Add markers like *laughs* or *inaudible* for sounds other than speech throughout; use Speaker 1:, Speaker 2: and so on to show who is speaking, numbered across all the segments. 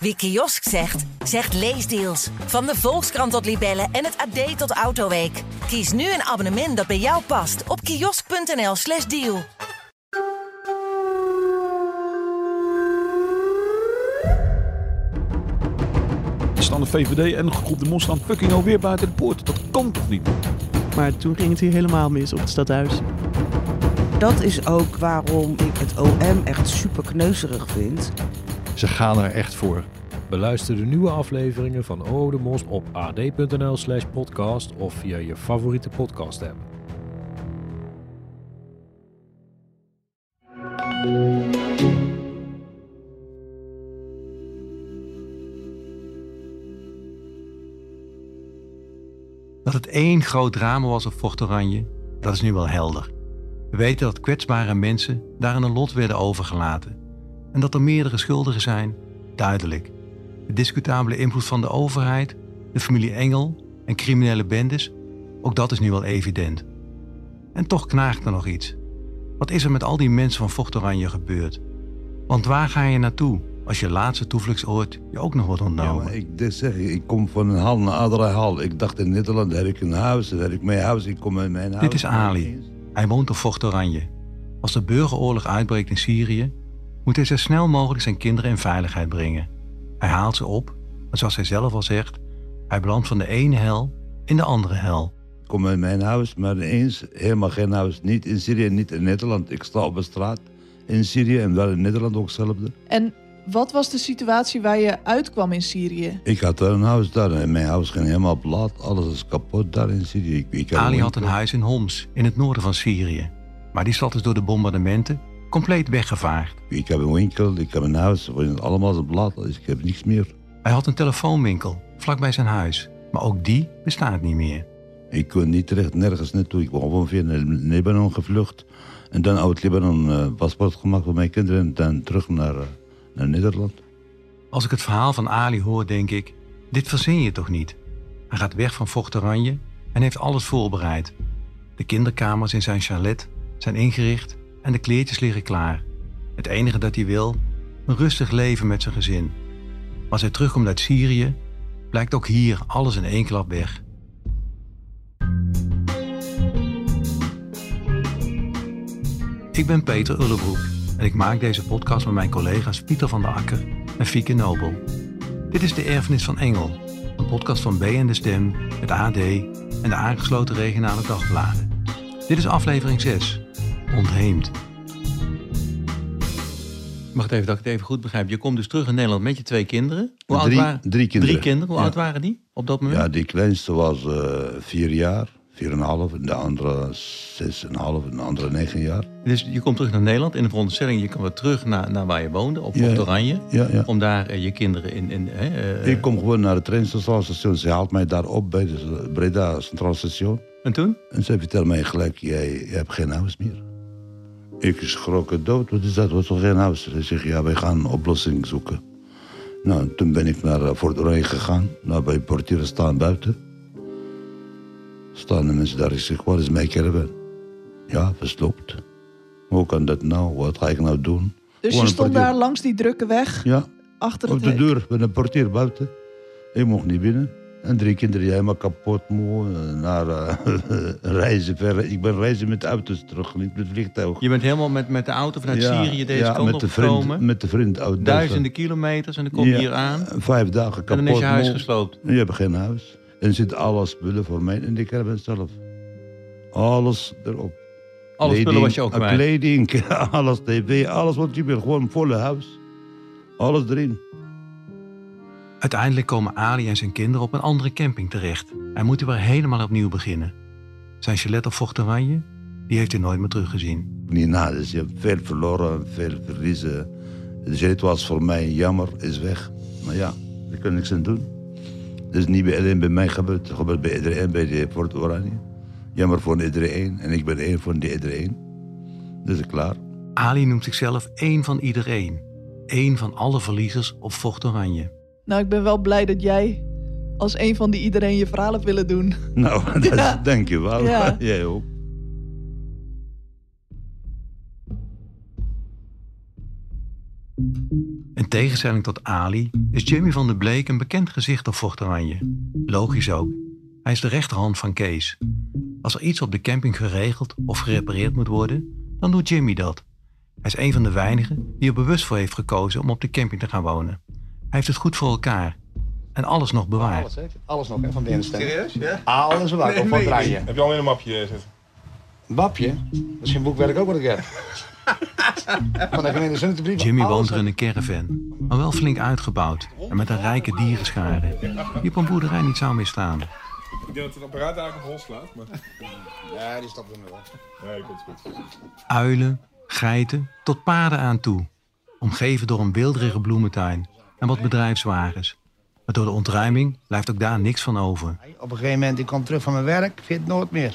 Speaker 1: Wie kiosk zegt, zegt leesdeals. Van de Volkskrant tot Libellen en het AD tot Autoweek. Kies nu een abonnement dat bij jou past op kiosk.nl/slash deal.
Speaker 2: Staan de VVD en groep de Mos staan fucking alweer buiten de poort. Dat kan toch niet?
Speaker 3: Maar toen ging het hier helemaal mis op het stadhuis.
Speaker 4: Dat is ook waarom ik het OM echt super kneuzerig vind.
Speaker 5: Ze gaan er echt voor. Beluister de nieuwe afleveringen van O de Mos op ad.nl slash podcast of via je favoriete podcast app.
Speaker 6: Dat het één groot drama was op Fort Oranje, dat is nu wel helder. We weten dat kwetsbare mensen daar aan een lot werden overgelaten. En dat er meerdere schuldigen zijn, duidelijk. De discutabele invloed van de overheid, de familie Engel en criminele bendes, ook dat is nu wel evident. En toch knaagt er nog iets. Wat is er met al die mensen van Fort Oranje gebeurd? Want waar ga je naartoe als je laatste toevluchtsoord je ook nog wordt
Speaker 7: Ja,
Speaker 6: ontnomen?
Speaker 7: maar ik zeg, ik kom van een hal naar andere hal. Ik dacht in Nederland heb ik een huis, daar heb ik mijn huis, ik kom in mijn huis.
Speaker 6: Dit is Ali. Hij woont op Fort Oranje. Als de burgeroorlog uitbreekt in Syrië, moet hij zo snel mogelijk zijn kinderen in veiligheid brengen. Hij haalt ze op, maar zoals hij zelf al zegt, hij belandt van de ene hel in de andere hel.
Speaker 7: Ik kom in mijn huis, maar eens helemaal geen huis. Niet in Syrië, niet in Nederland. Ik sta op de straat in Syrië en wel in Nederland ook hetzelfde.
Speaker 3: En wat was de situatie waar je uitkwam in Syrië?
Speaker 7: Ik had een huis daar en mijn huis ging helemaal plat. Alles is kapot daar in Syrië. Ik,
Speaker 6: Ali had een huis in Homs, in het noorden van Syrië. Maar die stad is door de bombardementen compleet weggevaagd.
Speaker 7: Ik heb een winkel, ik heb een huis, allemaal is plat. Dus ik heb niks meer.
Speaker 6: Hij had een telefoonwinkel, vlakbij zijn huis. Maar ook die bestaat niet meer.
Speaker 7: Ik kon niet terecht, nergens naartoe. Ik ben gewoon via Libanon gevlucht. En dan uit Libanon eh, paspoort gemaakt voor mijn kinderen. En dan terug naar, eh, naar Nederland.
Speaker 6: Als ik het verhaal van Ali hoor, denk ik: dit verzin je toch niet? Hij gaat weg van Fort Oranje en heeft alles voorbereid. De kinderkamers in zijn chalet zijn ingericht en de kleertjes liggen klaar. Het enige dat hij wil: een rustig leven met zijn gezin. Als hij terugkomt uit Syrië, blijkt ook hier alles in één klap weg. Ik ben Peter Ullebroek en ik maak deze podcast met mijn collega's Pieter van der Akker en Fieke Nobel. Dit is de Erfenis van Engel, een podcast van B en de Stem, het AD en de aangesloten regionale dagbladen. Dit is aflevering 6, Ontheemd. Mag het even dat ik het even goed begrijp? Je komt dus terug in Nederland met je twee kinderen. Hoe oud
Speaker 7: Drie-
Speaker 6: waren
Speaker 7: drie kinderen.
Speaker 6: Drie kinderen. Hoe
Speaker 7: Ja.
Speaker 6: oud waren die op dat moment?
Speaker 7: Ja, die kleinste was eh, vier jaar, vier en een half. En de andere zes en een half en de andere negen jaar.
Speaker 6: Dus je komt terug naar Nederland in de veronderstelling... je kan weer terug naar, naar waar je woonde, op
Speaker 7: Ja.
Speaker 6: Fort Oranje...
Speaker 7: Ja, ja.
Speaker 6: om daar eh, je kinderen in... in eh,
Speaker 7: Ik kom gewoon naar het treinstation. Ze haalt mij daar op bij het Breda Centraal Station.
Speaker 6: En toen?
Speaker 7: En ze vertelt mij gelijk, jij, jij hebt geen huis meer. Ik schrok het dood. Wat is dat? Wat is toch geen huis? Ze zegt, ja, wij gaan een oplossing zoeken. Nou, en toen ben ik naar eh, Fort Oranje gegaan. Nou, bij portieren staan buiten. Staan de mensen daar. Ik zeg, wat is mijn caravan? Ja, verstopt. Hoe kan dat nou? Wat ga ik nou doen?
Speaker 3: Dus
Speaker 7: Gewoon
Speaker 3: je stond daar langs die drukke weg,
Speaker 7: Ja,
Speaker 3: achter
Speaker 7: op de
Speaker 3: hek.
Speaker 7: deur met een portier buiten. Ik mocht niet binnen. En drie kinderen die helemaal kapot moe. eh, Naar eh, *laughs* reizen ver. Ik ben reizen met auto's terug, niet met vliegtuig.
Speaker 6: Je bent helemaal met, met de auto vanuit
Speaker 7: Ja,
Speaker 6: Syrië deze
Speaker 7: ja,
Speaker 6: kant
Speaker 7: met de vriend. Met de vriend uit
Speaker 6: Duizenden kilometers en dan kom je
Speaker 7: Ja,
Speaker 6: hier aan.
Speaker 7: Vijf dagen kapot.
Speaker 6: En dan is je huis
Speaker 7: moe.
Speaker 6: gesloopt.
Speaker 7: Je hebt geen huis. En er zit alles spullen voor mij in de caravan zelf. Alles erop.
Speaker 6: Alle spullen was je ook
Speaker 7: Kleding,
Speaker 6: kwijt.
Speaker 7: Kleding, *laughs* alles, tv, alles wat je wil. Gewoon volle huis. Alles erin.
Speaker 6: Uiteindelijk komen Ali en zijn kinderen op een andere camping terecht. Hij moet weer helemaal opnieuw beginnen. Zijn chalet op Fort Oranje, die heeft hij nooit meer teruggezien.
Speaker 7: Niet na, dus je hebt veel verloren, veel verliezen. Dus het was voor mij jammer, is weg. Maar ja, daar kan ik niks aan doen. Het is niet bij- alleen bij mij gebeurd, het gebeurt bij iedereen, bij de Fort Oranje. Jammer voor iedereen en ik ben één van die iedereen. Dus klaar.
Speaker 6: Ali noemt zichzelf één van iedereen. Eén van alle verliezers op Fort Oranje.
Speaker 3: Nou, ik ben wel blij dat jij als een van die iedereen je verhaal hebt willen doen. *laughs*
Speaker 7: Nou, dat dank je wel.
Speaker 3: Ja. *laughs*
Speaker 7: Jij ook.
Speaker 6: In In tegenstelling tot Ali is Jimmy van der Bleek een bekend gezicht op Fort Oranje. Logisch ook. Hij is de rechterhand van Kees. Als er iets op de camping geregeld of gerepareerd moet worden, dan doet Jimmy dat. Hij is een van de weinigen die er bewust voor heeft gekozen om op de camping te gaan wonen. Hij heeft het goed voor elkaar. En alles nog bewaard.
Speaker 8: Alles, hè? Alles nog, hè, van binnenste.
Speaker 9: Serieus? Ja?
Speaker 8: Alles bewaard,
Speaker 9: Nee,
Speaker 8: ook van draaien.
Speaker 9: Heb je al in een mapje eh, zitten?
Speaker 8: Een Bapje? Dat is geen boekwerk ook wat ik heb. Van de gemeente.
Speaker 6: Jimmy woont er in een caravan, maar wel flink uitgebouwd en met een rijke dierenschare die op een boerderij niet zou misstaan.
Speaker 9: Ik denk dat het apparaat eigenlijk op hol slaat, maar...
Speaker 8: Ja, die stapt er nog wel.
Speaker 9: Nee, komt goed.
Speaker 6: Uilen, geiten, tot paarden aan toe. Omgeven door een weelderige bloementuin en wat bedrijfswagens. Maar door de ontruiming blijft ook daar niks van over.
Speaker 8: Op een gegeven moment, ik kom terug van mijn werk, vind het nooit meer.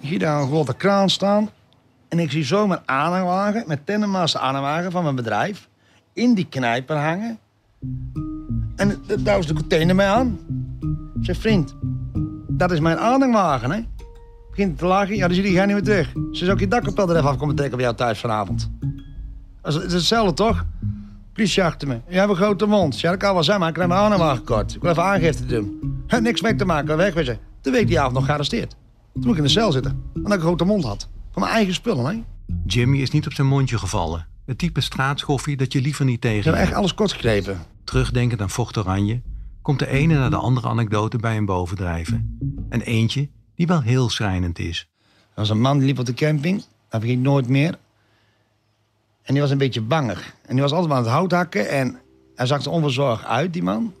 Speaker 8: Ik zie daar een grote kraan staan. En ik zie zo mijn aanhangwagen, met tandemmaster aanhangwagen van mijn bedrijf, in die knijper hangen. En daar was de container mee aan. Ik zeg, vriend, dat is mijn aanhangwagen, hè? Begint te lachen, ja, dan zie je, ga niet meer terug. Ze zou ook je dakkapel er even af komen trekken bij jou thuis vanavond. Het is hetzelfde, toch? Politie achter me. Je hebt een grote mond. Ja, dat kan wel zijn, maar ik heb mijn aanhangwagen kort. Ik wil even aangifte doen. He, niks mee te maken, wegwezen. De week die avond nog gearresteerd. Toen moet ik in de cel zitten, omdat ik een grote mond had. Van mijn eigen spullen, hè?
Speaker 6: Jimmy is niet op zijn mondje gevallen. Het type straatschoffie dat je liever niet
Speaker 8: Ze
Speaker 6: tegen
Speaker 8: hebben echt
Speaker 6: hebt.
Speaker 8: alles kort.
Speaker 6: Terugdenkend aan Vocht Oranje komt de ene naar de andere anekdote bij hem bovendrijven. En eentje die wel heel schrijnend is.
Speaker 8: Er was een man die liep op de camping. Dat vergeet ik nooit meer. En die was een beetje bangig. En die was altijd maar aan het hout hakken. En hij zag er onverzorgd uit, die man.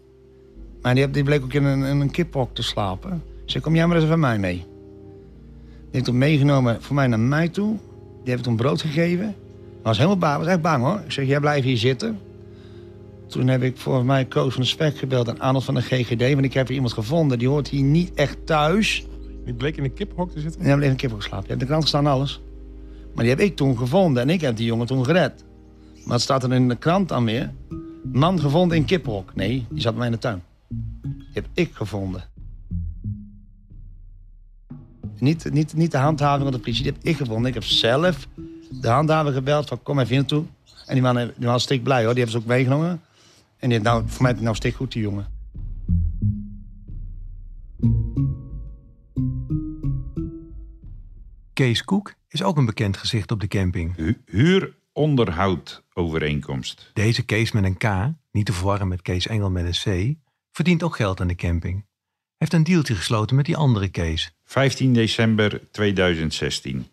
Speaker 8: Maar die, die bleek ook in een, in een kiphok te slapen. Ik zei, kom jij maar eens even met mij mee. Die heeft hem meegenomen voor mij naar mij toe. Die heeft toen brood gegeven. Hij was helemaal bang, was echt bang hoor. Ik zeg, jij blijft hier zitten. Toen heb ik volgens mij Koos van de Spek gebeld en Arnold van de GGD. Want ik heb hier iemand gevonden, die hoort hier niet echt thuis.
Speaker 9: Die bleek in een kiphok te zitten?
Speaker 8: En hij bleef een kip geslapen. Je hebt de krant gestaan, alles. Maar die heb ik toen gevonden en ik heb die jongen toen gered. Maar het staat er in de krant dan weer. Man gevonden in kiphok. Nee, die zat bij mij in de tuin. Die heb ik gevonden. Niet, niet, niet de handhaving van de politie, die heb ik gevonden. Ik heb zelf de handhaver gebeld van kom even hier naartoe. En die man, die was stik blij hoor, die hebben ze ook meegenomen. En die nou, voor mij is nou stik goed, die jongen.
Speaker 6: Kees Koek is ook een bekend gezicht op de camping.
Speaker 2: Hu- Huuronderhoudovereenkomst.
Speaker 6: Deze Kees met een K, niet te verwarren met Kees Engel met een C, verdient ook geld aan de camping. Hij heeft een deeltje gesloten met die andere Kees.
Speaker 2: 15 december 2016.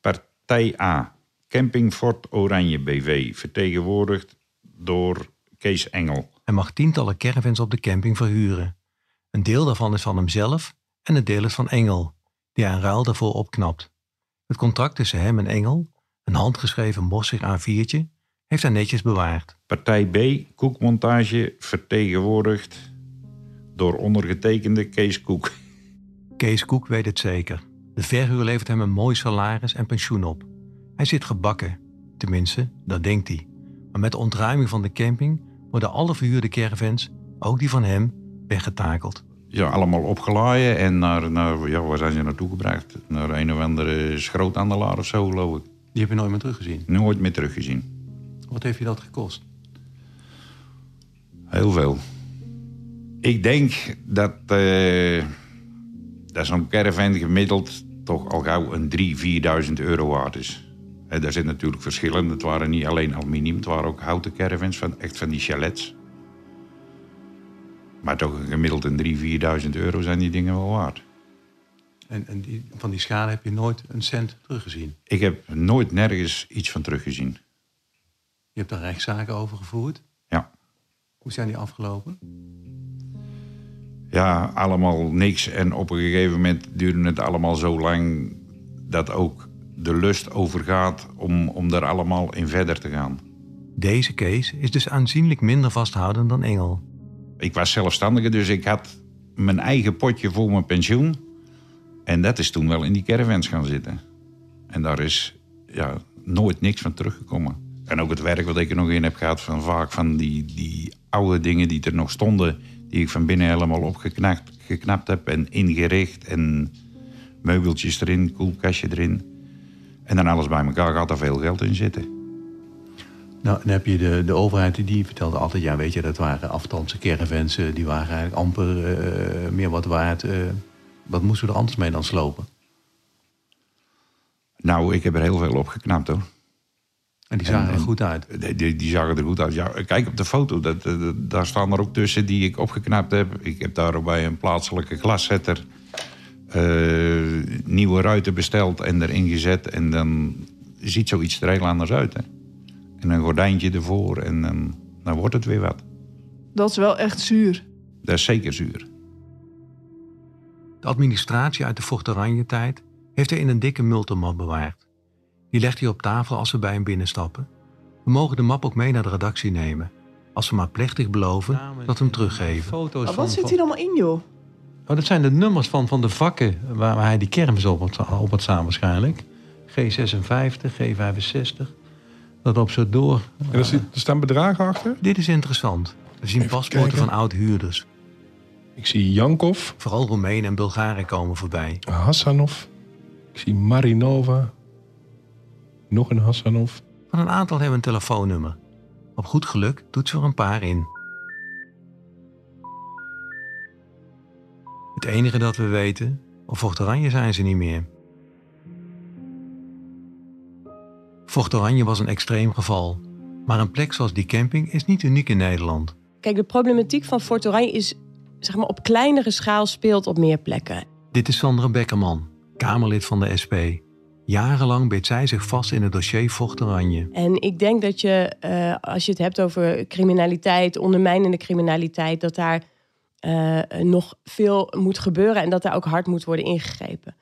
Speaker 2: Partij A. Camping Fort Oranje BV. Vertegenwoordigd door Kees Engel.
Speaker 6: Hij mag tientallen caravans op de camping verhuren. Een deel daarvan is van hemzelf en een deel is van Engel, die in ruil daarvoor opknapt. Het contract tussen hem en Engel, een handgeschreven mossig A4'tje, heeft hij netjes bewaard.
Speaker 2: Partij B. Koekmontage. Vertegenwoordigd door ondergetekende Kees Koek.
Speaker 6: Kees Koek weet het zeker. De verhuur levert hem een mooi salaris en pensioen op. Hij zit gebakken. Tenminste, dat denkt hij. Maar met de ontruiming van de camping worden alle verhuurde caravans, ook die van hem, weggetakeld.
Speaker 2: Ja, allemaal opgeladen en naar, naar ja, waar zijn ze naartoe gebracht? Naar een of andere schroothandelaar of zo, geloof ik.
Speaker 6: Die heb je nooit meer teruggezien.
Speaker 2: Nooit meer teruggezien.
Speaker 6: Wat heeft je dat gekost?
Speaker 2: Heel veel. Ik denk dat, eh, dat zo'n caravan gemiddeld toch al gauw een 3.000, 4.000 euro waard is. En daar zit natuurlijk verschillen. Het waren niet alleen aluminium, het waren ook houten caravans, van, echt van die chalets. Maar toch een gemiddeld een 3.000, 4.000 euro zijn die dingen wel waard.
Speaker 6: En, en die, van die schade heb je nooit een cent teruggezien.
Speaker 2: Ik heb nooit nergens iets van teruggezien.
Speaker 6: Je hebt daar rechtszaken over gevoerd.
Speaker 2: Ja.
Speaker 6: Hoe zijn die afgelopen?
Speaker 2: Ja, allemaal niks. En op een gegeven moment duurde het allemaal zo lang dat ook de lust overgaat om, om daar allemaal in verder te gaan.
Speaker 6: Deze Kees is dus aanzienlijk minder vasthoudend dan Engel.
Speaker 2: Ik was zelfstandige, dus ik had mijn eigen potje voor mijn pensioen. En dat is toen wel in die caravans gaan zitten. En daar is ja, nooit niks van teruggekomen. En ook het werk wat ik er nog in heb gehad, van vaak van die, die oude dingen die er nog stonden, die ik van binnen helemaal opgeknapt geknapt heb en ingericht. En meubeltjes erin, koelkastje erin. En dan alles bij elkaar gaat er veel geld in zitten.
Speaker 6: Nou, dan heb je de, de overheid die vertelde altijd... ja, weet je, dat waren afstandse caravans... eh, die waren eigenlijk amper eh, meer wat waard. eh. wat moesten we er anders mee dan slopen?
Speaker 2: Nou, ik heb er heel veel op geknapt hoor.
Speaker 6: En die zagen
Speaker 2: En-
Speaker 6: er goed uit.
Speaker 2: Die, die, zagen er goed uit. Ja, kijk op de foto, dat, daar staan er ook tussen die ik opgeknapt heb. Ik heb daar ook bij een plaatselijke glaszetter eh, nieuwe ruiten besteld en erin gezet. En dan ziet zoiets er heel anders uit. Hè? En een gordijntje ervoor en dan, dan wordt het weer wat.
Speaker 3: Dat is wel echt zuur.
Speaker 2: Dat is zeker zuur.
Speaker 6: De administratie uit de Vocht tijd heeft hij in een dikke multimap bewaard. Die legt hij op tafel als we bij hem binnenstappen. We mogen de map ook mee naar de redactie nemen. Als we maar plechtig beloven dat we hem teruggeven. Foto's
Speaker 3: Maar wat zit hier allemaal in, joh?
Speaker 6: Oh, dat zijn de nummers van, van de vakken waar, waar hij die kermis op had, op had staan waarschijnlijk. G56, G65. Dat op zo door.
Speaker 9: En er, zit- er staan bedragen achter.
Speaker 6: Dit is interessant. We zien
Speaker 9: Even
Speaker 6: paspoorten
Speaker 9: kijken.
Speaker 6: van oud-huurders.
Speaker 9: Ik zie Jankov,
Speaker 6: Vooral Roemenen en Bulgaren komen voorbij.
Speaker 9: Hassanov. Ik zie Marinova. Nog een Hassanov.
Speaker 6: Van een aantal hebben een telefoonnummer. Op goed geluk doet ze er een paar in. Het enige dat we weten, op Vocht Oranje zijn ze niet meer. Vocht Oranje was een extreem geval. Maar een plek zoals die camping is niet uniek in Nederland.
Speaker 10: Kijk, de problematiek van Fort Oranje is zeg maar, op kleinere schaal speelt op meer plekken.
Speaker 6: Dit is Sandra Bekkerman, Kamerlid van de SP. Jarenlang beet zij zich vast in het dossier Vocht Oranje.
Speaker 10: En ik denk dat je, eh, als je het hebt over criminaliteit, ondermijnende criminaliteit, dat daar eh, nog veel moet gebeuren en dat daar ook hard moet worden ingegrepen.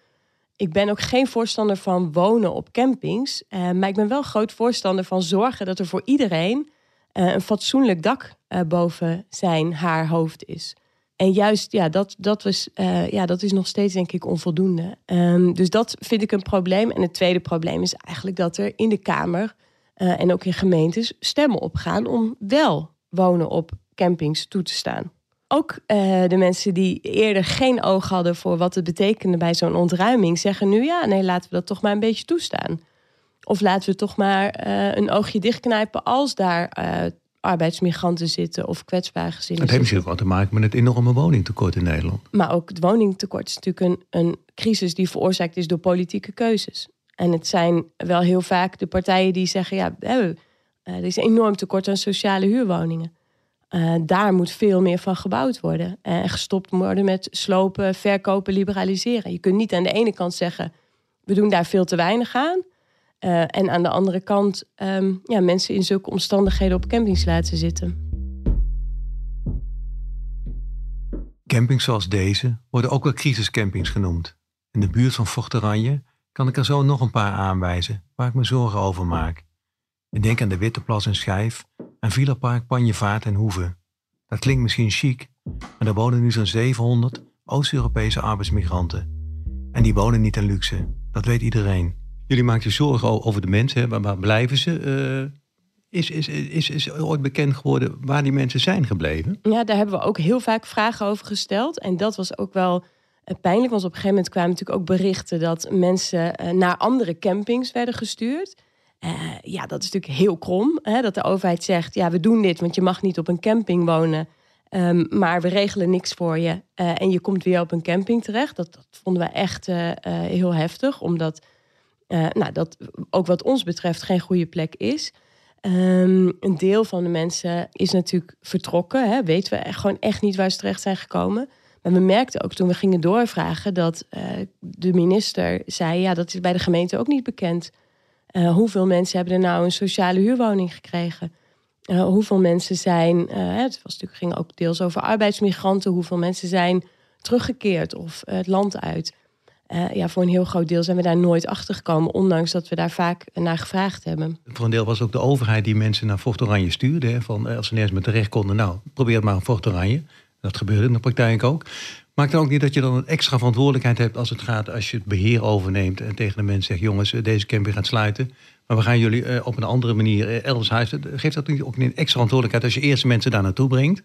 Speaker 10: Ik ben ook geen voorstander van wonen op campings, eh, maar ik ben wel groot voorstander van zorgen dat er voor iedereen eh, een fatsoenlijk dak eh, boven zijn, haar hoofd is. En juist, ja, dat, dat, was, ja, dat is nog steeds denk ik onvoldoende. Ehm, dus dat vind ik een probleem. En het tweede probleem is eigenlijk dat er in de Kamer en ook in gemeentes stemmen opgaan om wel wonen op campings toe te staan. Ook eh, de mensen die eerder geen oog hadden voor wat het betekende bij zo'n ontruiming, zeggen nu ja, nee, laten we dat toch maar een beetje toestaan. Of laten we toch maar eh, een oogje dichtknijpen als daar eh, arbeidsmigranten zitten of kwetsbare gezinnen
Speaker 6: Het heeft ook wat te maken met het enorme woningtekort in Nederland.
Speaker 10: Maar ook het woningtekort is natuurlijk een, een crisis die veroorzaakt is door politieke keuzes. En het zijn wel heel vaak de partijen die zeggen: ja, we hebben, er is een enorm tekort aan sociale huurwoningen. Eh, daar moet veel meer van gebouwd worden. Eh, En gestopt worden met slopen, verkopen, liberaliseren. Je kunt niet aan de ene kant zeggen: we doen daar veel te weinig aan. Eh, en aan de andere kant ehm, ja, mensen in zulke omstandigheden op campings laten zitten.
Speaker 6: Campings zoals deze worden ook wel crisiscampings genoemd. In de buurt van Vocht Oranje kan ik er zo nog een paar aanwijzen waar ik me zorgen over maak. Ik denk aan de Witteplas en Schijf en Villa Park Panjevaart en Hoeve. Dat klinkt misschien chic, maar daar wonen nu zo'n 700 Oost-Europese arbeidsmigranten. En die wonen niet in luxe, dat weet iedereen. Jullie maken je zorgen over de mensen, hè? Waar, waar blijven ze? Eh, is, is, is, is ooit bekend geworden waar die mensen zijn gebleven?
Speaker 10: Ja, daar hebben we ook heel vaak vragen over gesteld. En dat was ook wel eh, pijnlijk, want op een gegeven moment kwamen natuurlijk ook berichten dat mensen eh, naar andere campings werden gestuurd. Eh, ja, dat is natuurlijk heel krom. Hè, dat de overheid zegt, ja, we doen dit, want je mag niet op een camping wonen. Ehm, maar we regelen niks voor je. eh, en je komt weer op een camping terecht. Dat, dat vonden we echt eh, heel heftig, omdat nou, dat ook wat ons betreft geen goede plek is. Ehm, een deel van de mensen is natuurlijk vertrokken. Hè, weten we gewoon echt niet waar ze terecht zijn gekomen. Maar we merkten ook toen we gingen doorvragen dat de minister zei: ja, dat is bij de gemeente ook niet bekend. Eh, hoeveel mensen hebben er nou een sociale huurwoning gekregen? Eh, hoeveel mensen zijn, eh, het was natuurlijk, ging ook deels over arbeidsmigranten, hoeveel mensen zijn teruggekeerd of het land uit. Ja, voor een heel groot deel zijn we daar nooit achter gekomen, ondanks dat we daar vaak naar gevraagd hebben.
Speaker 6: Voor een deel was ook de overheid die mensen naar Vocht Oranje stuurde. Hè, van, als ze nergens meer terecht konden, nou, probeer het maar in Vocht Oranje. Dat gebeurde in de praktijk ook. Maakt het ook niet dat je dan een extra verantwoordelijkheid hebt als het gaat, als je het beheer overneemt en tegen de mensen zegt, jongens, eh, deze camping gaat sluiten. Maar we gaan jullie eh, op een andere manier eh, elders huizen. Geeft dat niet ook een extra verantwoordelijkheid als je eerst mensen daar naartoe brengt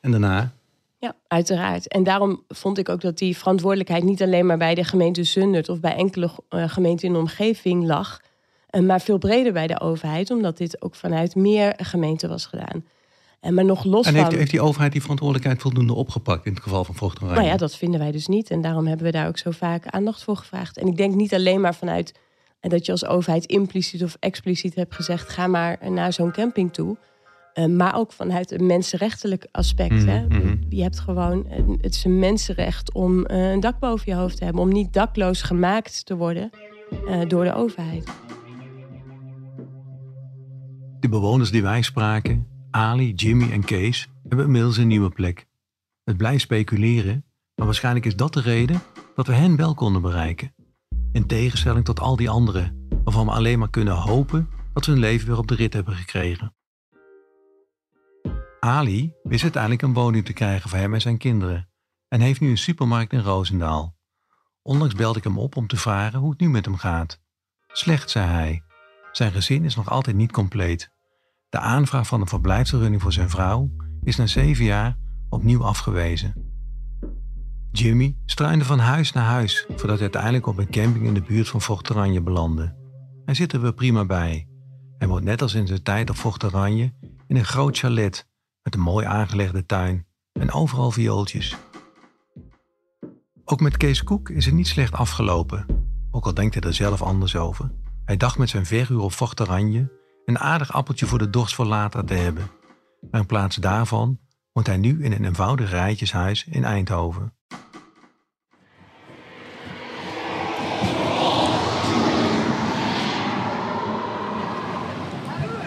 Speaker 6: en daarna?
Speaker 10: Ja, uiteraard. En daarom vond ik ook dat die verantwoordelijkheid niet alleen maar bij de gemeente Zundert of bij enkele gemeenten in de omgeving lag. Maar veel breder bij de overheid, omdat dit ook vanuit meer gemeenten was gedaan. En maar nog los
Speaker 6: En
Speaker 10: van...
Speaker 6: heeft, heeft die overheid die verantwoordelijkheid voldoende opgepakt in het geval van vochterij?
Speaker 10: Nou ja, dat vinden wij dus niet. En daarom hebben we daar ook zo vaak aandacht voor gevraagd. En ik denk niet alleen maar vanuit en dat je als overheid impliciet of expliciet hebt gezegd: ga maar naar zo'n camping toe. Uh, maar ook vanuit een mensenrechtelijk aspect.
Speaker 6: Mhm,
Speaker 10: hè?
Speaker 6: mhm.
Speaker 10: Je hebt gewoon, het is een mensenrecht om uh, een dak boven je hoofd te hebben. Om niet dakloos gemaakt te worden uh, door de overheid.
Speaker 6: De bewoners die wij spraken, Ali, Jimmy en Kees, hebben inmiddels een nieuwe plek. Het blijft speculeren, maar waarschijnlijk is dat de reden dat we hen wel konden bereiken. In tegenstelling tot al die anderen, waarvan we alleen maar kunnen hopen dat ze hun leven weer op de rit hebben gekregen. Ali wist uiteindelijk een woning te krijgen voor hem en zijn kinderen en heeft nu een supermarkt in Roosendaal. Onlangs belde ik hem op om te vragen hoe het nu met hem gaat. Slecht, zei hij. Zijn gezin is nog altijd niet compleet. De aanvraag van een verblijfsvergunning voor zijn vrouw is na zeven jaar opnieuw afgewezen. Jimmy struinde van huis naar huis voordat hij uiteindelijk op een camping in de buurt van Forteranje belandde. Hij zit er weer prima bij. Hij woont net als in zijn tijd op Forteranje in een groot chalet met een mooi aangelegde tuin en overal viooltjes. Ook met Kees Koek is het niet slecht afgelopen, ook al denkt hij er zelf anders over. Hij dacht met zijn verhuur op Forteranje een aardig appeltje voor de dorst voor later te hebben. Maar in plaats daarvan woont hij nu in een eenvoudig rijtjeshuis in Eindhoven.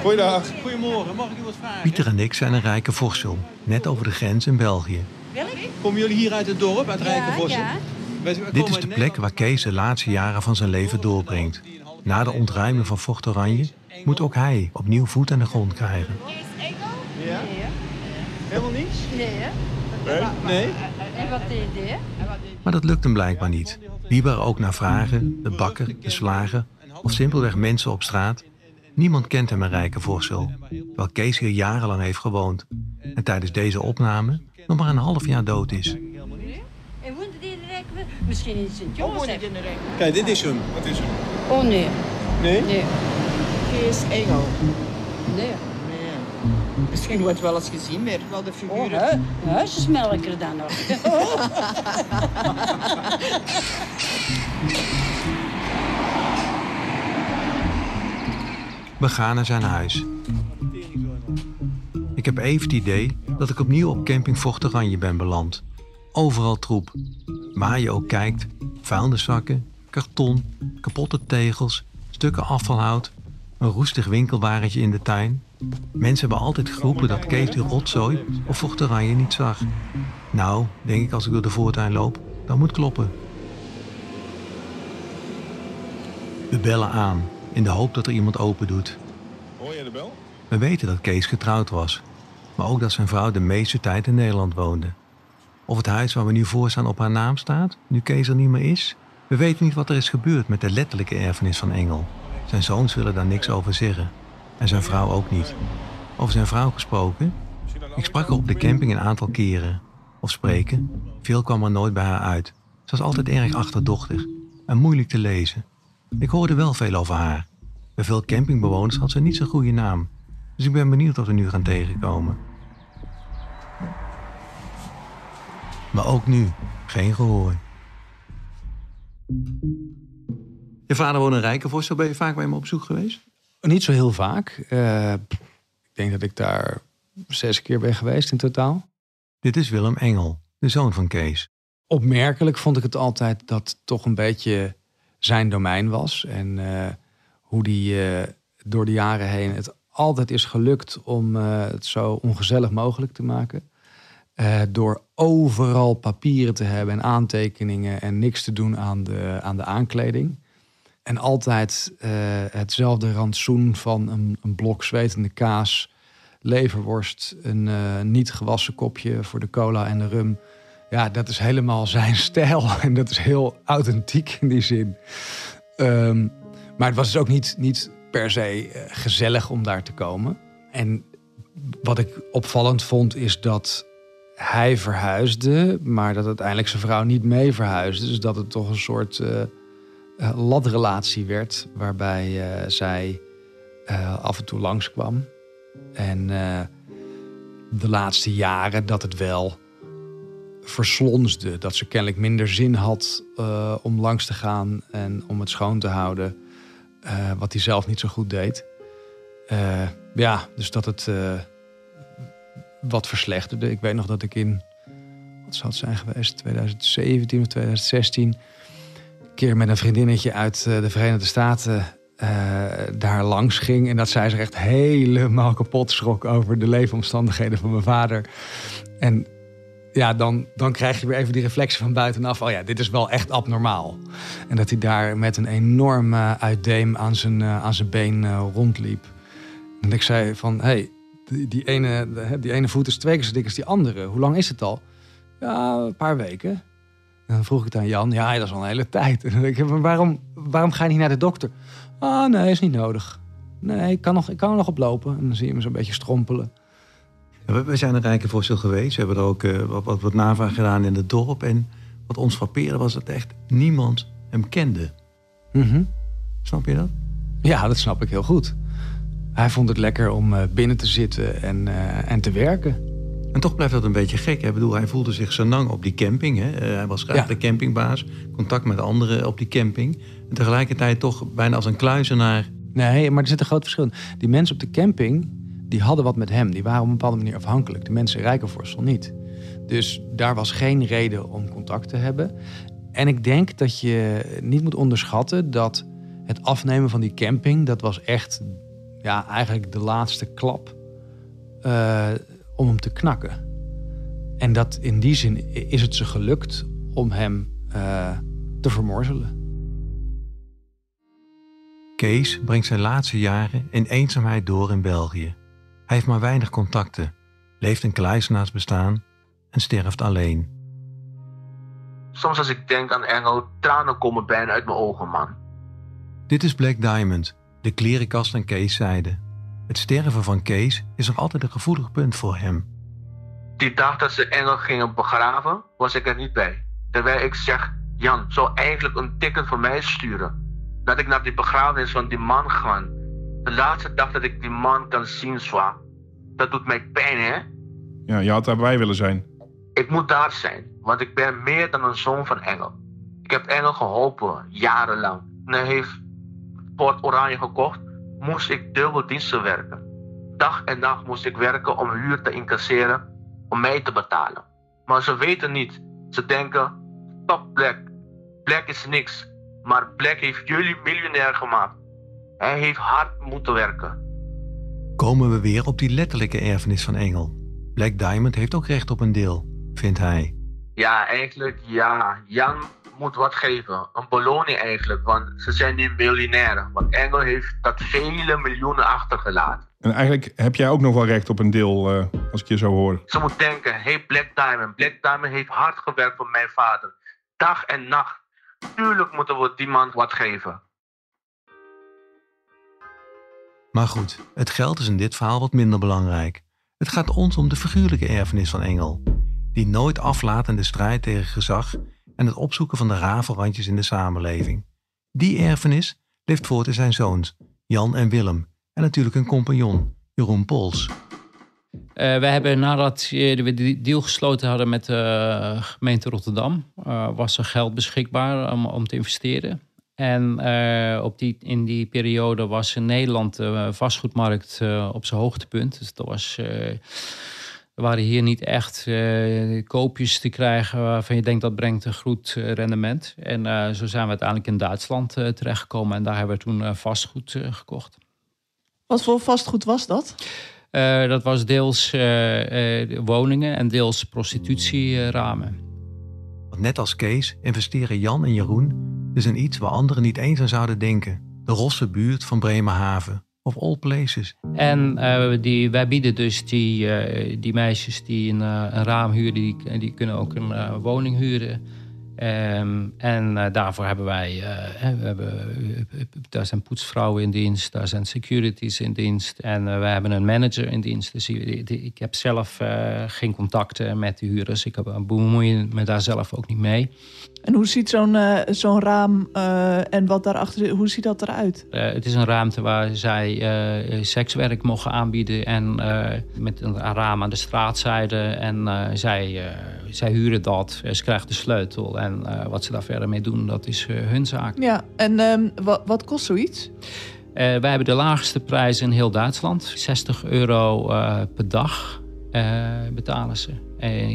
Speaker 11: Goeiedag. Goedemorgen, mag ik u wat vragen?
Speaker 6: Pieter en ik zijn een rijke vorsel, net over de grens in België.
Speaker 11: Komen jullie hier uit het dorp, uit Rijkenvossen?
Speaker 12: Ja,
Speaker 11: wij
Speaker 6: Dit is de plek waar Kees de laatste jaren van zijn leven doorbrengt. Na de ontruiming van Fort Oranje moet ook hij opnieuw voet aan de grond krijgen.
Speaker 11: Ja? Helemaal niets?
Speaker 12: Nee, hè?
Speaker 11: Nee?
Speaker 12: En wat deed hij?
Speaker 6: Maar dat lukt hem blijkbaar niet. Wie we er ook naar vragen, de bakker, de slager of simpelweg mensen op straat, niemand kent hem een rijke vorsel. Terwijl Kees hier jarenlang heeft gewoond en tijdens deze opname nog maar een half jaar dood is.
Speaker 12: En woonde die in de? Misschien in Sint-Jozef.
Speaker 11: Kijk, dit is hem. Wat is hem?
Speaker 12: Oh nee.
Speaker 11: Nee?
Speaker 12: Nee.
Speaker 13: Kees Engel.
Speaker 12: Nee.
Speaker 13: Nee. Misschien wordt wel eens gezien, maar wel de
Speaker 12: Oh,
Speaker 13: figuren.
Speaker 12: hu huisjesmelker dan nog. *laughs*
Speaker 6: We gaan naar zijn huis. Ik heb even het idee dat ik opnieuw op camping Fort Oranje ben beland. Overal troep. Waar je ook kijkt, vuilniszakken, karton, kapotte tegels, stukken afvalhout, een roestig winkelwagentje in de tuin. Mensen hebben altijd geroepen dat Kees die rotzooi of Fort Oranje niet zag. Nou, denk ik als ik door de voortuin loop, dan moet kloppen. We bellen aan, in de hoop dat er iemand open doet.
Speaker 9: Hoor jij de bel?
Speaker 6: We weten dat Kees getrouwd was, maar ook dat zijn vrouw de meeste tijd in Nederland woonde. Of het huis waar we nu voor staan op haar naam staat, nu Kees er niet meer is. We weten niet wat er is gebeurd met de letterlijke erfenis van Engel. Zijn zoons willen daar niks over zeggen. En zijn vrouw ook niet. Over zijn vrouw gesproken. Ik sprak haar op de camping een aantal keren. Of spreken. Veel kwam er nooit bij haar uit. Ze was altijd erg achterdochtig en moeilijk te lezen. Ik hoorde wel veel over haar. Bij veel campingbewoners had ze niet zo'n goede naam. Dus ik ben benieuwd of we nu gaan tegenkomen. Maar ook nu, geen gehoor. Je vader woonde in Rijkenvorstel. Ben je vaak bij hem op zoek geweest?
Speaker 14: Niet zo heel vaak. Eh, ik denk dat ik daar zes keer ben geweest in totaal.
Speaker 6: Dit is Willem Engel, de zoon van Kees.
Speaker 14: Opmerkelijk vond ik het altijd dat het toch een beetje zijn domein was. En eh, hoe die eh, door de jaren heen het altijd is gelukt om het zo ongezellig mogelijk te maken. Door overal papieren te hebben en aantekeningen en niks te doen aan de, aan de aankleding. En altijd eh, hetzelfde rantsoen van een, een blok zwetende kaas, leverworst, een eh, niet gewassen kopje voor de cola en de rum. Ja, dat is helemaal zijn *laughs* stijl en dat is heel authentiek in die zin. Ehm, maar het was dus ook niet, niet per se eh, gezellig om daar te komen. En wat ik opvallend vond is dat hij verhuisde, maar dat uiteindelijk zijn vrouw niet mee verhuisde. Dus dat het toch een soort eh, latrelatie werd, waarbij eh, zij eh, af en toe langskwam. En de laatste jaren dat het wel verslonsde. Dat ze kennelijk minder zin had om langs te gaan en om het schoon te houden. wat hij zelf niet zo goed deed. Ja, dus dat het wat verslechterde. Ik weet nog dat ik in, wat zou het zijn geweest, 2017 of 2016... keer met een vriendinnetje uit eh, de Verenigde Staten eh, daar langs ging. En dat zij zich echt helemaal kapot schrok over de leefomstandigheden van mijn vader. En ja, dan, dan krijg je weer even die reflectie van buitenaf. Oh ja, dit is wel echt abnormaal. En dat hij daar met een enorm eh, uitdeem aan zijn, aan zijn been rondliep. En ik zei van, hey, die, die, ene, die ene voet is twee keer zo dik als die andere. Hoe lang is het al? Ja, een paar weken. En dan vroeg ik het aan Jan. Ja, dat is al een hele tijd. En ik, maar waarom, waarom ga je niet naar de dokter? Ah, nee, is niet nodig. Nee, ik kan, nog, ik kan er nog op lopen. En dan zie je me zo'n beetje strompelen.
Speaker 6: We- zijn er eigenlijk voor stil geweest. We hebben er ook eh, wat, wat, wat navraag gedaan in het dorp. En wat ons frappeerde was dat echt niemand hem kende.
Speaker 14: Mhm.
Speaker 6: Snap je dat?
Speaker 14: Ja, dat snap ik heel goed. Hij vond het lekker om eh, binnen te zitten en, eh, en te werken.
Speaker 6: En toch blijft dat een beetje gek. Hè? Ik bedoel, hij voelde zich zo lang op die camping. Hè? Eh, hij was graag
Speaker 14: Ja.
Speaker 6: de campingbaas. Contact met anderen op die camping. En tegelijkertijd toch bijna als een kluizenaar.
Speaker 14: Nee, maar er zit een groot verschil in. Die mensen op de camping, die hadden wat met hem. Die waren op een bepaalde manier afhankelijk. De mensen in Rijkenvorsel niet. Dus daar was geen reden om contact te hebben. En ik denk dat je niet moet onderschatten dat het afnemen van die camping... dat was echt ja, eigenlijk de laatste klap eh, om hem te knakken. En dat in die zin is het ze gelukt om hem eh, te vermorzelen.
Speaker 6: Kees brengt zijn laatste jaren in eenzaamheid door in België. Hij heeft maar weinig contacten, leeft een kluizenaarsbestaan en sterft alleen.
Speaker 15: Soms als ik denk aan Engel, tranen komen bijna uit mijn ogen, man.
Speaker 6: Dit is Black Diamond, de klerenkast aan Kees zijde. Het sterven van Kees is nog altijd een gevoelig punt voor hem.
Speaker 15: Die dag dat ze Engel gingen begraven, was ik er niet bij. Terwijl ik zeg, Jan zou eigenlijk een ticket voor mij sturen. Dat ik naar die begrafenis van die man ga. De laatste dag dat ik die man kan zien, zwaar. Dat doet mij pijn, hè?
Speaker 9: Ja, je had daarbij willen zijn.
Speaker 15: Ik moet daar zijn, want ik ben meer dan een zoon van Engel. Ik heb Engel geholpen, jarenlang. En hij heeft Port Oranje gekocht, moest ik dubbel diensten werken. Dag en nacht moest ik werken om huur te incasseren, om mij te betalen. Maar ze weten niet. Ze denken, top Black. Black is niks. Maar Black heeft jullie miljonair gemaakt. Hij heeft hard moeten werken.
Speaker 6: Komen we weer op die letterlijke erfenis van Engel. Black Diamond heeft ook recht op een deel, vindt hij.
Speaker 15: Ja, eigenlijk ja. Jan moet wat geven. Een beloning eigenlijk, want ze zijn nu miljonairen. Want Engel heeft dat vele miljoenen achtergelaten.
Speaker 9: En eigenlijk heb jij ook nog wel recht op een deel, eh, als ik je zo hoor.
Speaker 15: Ze moet denken, hey Black Diamond. Black Diamond heeft hard gewerkt voor mijn vader. Dag en nacht. Tuurlijk moeten we die man wat geven.
Speaker 6: Maar goed, het geld is in dit verhaal wat minder belangrijk. Het gaat ons om de figuurlijke erfenis van Engel. Die nooit aflaat in de strijd tegen gezag en het opzoeken van de rafelrandjes in de samenleving. Die erfenis leeft voort in zijn zoons, Jan en Willem. En natuurlijk een compagnon, Jeroen Pols.
Speaker 16: Eh, we hebben nadat we die deal gesloten hadden met de gemeente Rotterdam, eh, was er geld beschikbaar om, te investeren. En eh, op die, in die periode was in Nederland de vastgoedmarkt op zijn hoogtepunt. Dus dat was, er waren hier niet echt eh, koopjes te krijgen waarvan je denkt dat brengt een goed eh, rendement. En eh, zo zijn we uiteindelijk in Duitsland terechtgekomen en daar hebben we toen vastgoed eh, gekocht.
Speaker 3: Wat voor vastgoed was dat?
Speaker 16: Eh, dat was deels eh, eh, woningen en deels prostitutieramen.
Speaker 6: Want net als Kees investeren Jan en Jeroen dus in iets waar anderen niet eens aan zouden denken. De rosse buurt van Bremerhaven of All Places.
Speaker 16: En eh, die, wij bieden dus die, eh, die meisjes die een, eh, een raam huren, die, die kunnen ook een woning huren. Ehm, en daarvoor hebben wij, we hebben, daar zijn poetsvrouwen in dienst, daar zijn securities in dienst en we hebben een manager in dienst. Dus ik, ik heb zelf geen contacten met de huurders. Ik bemoei me daar zelf ook niet mee.
Speaker 3: En hoe ziet zo'n zo'n raam en wat daarachter hoe ziet dat eruit?
Speaker 16: het is een ruimte waar zij sekswerk mogen aanbieden en met een raam aan de straatzijde. En zij, zij huren dat, ze krijgen de sleutel en wat ze daar verder mee doen, dat is hun zaak.
Speaker 3: Ja, en um, wat, wat kost zoiets?
Speaker 16: Wij hebben de laagste prijs in heel Duitsland. 60 euro per dag betalen ze.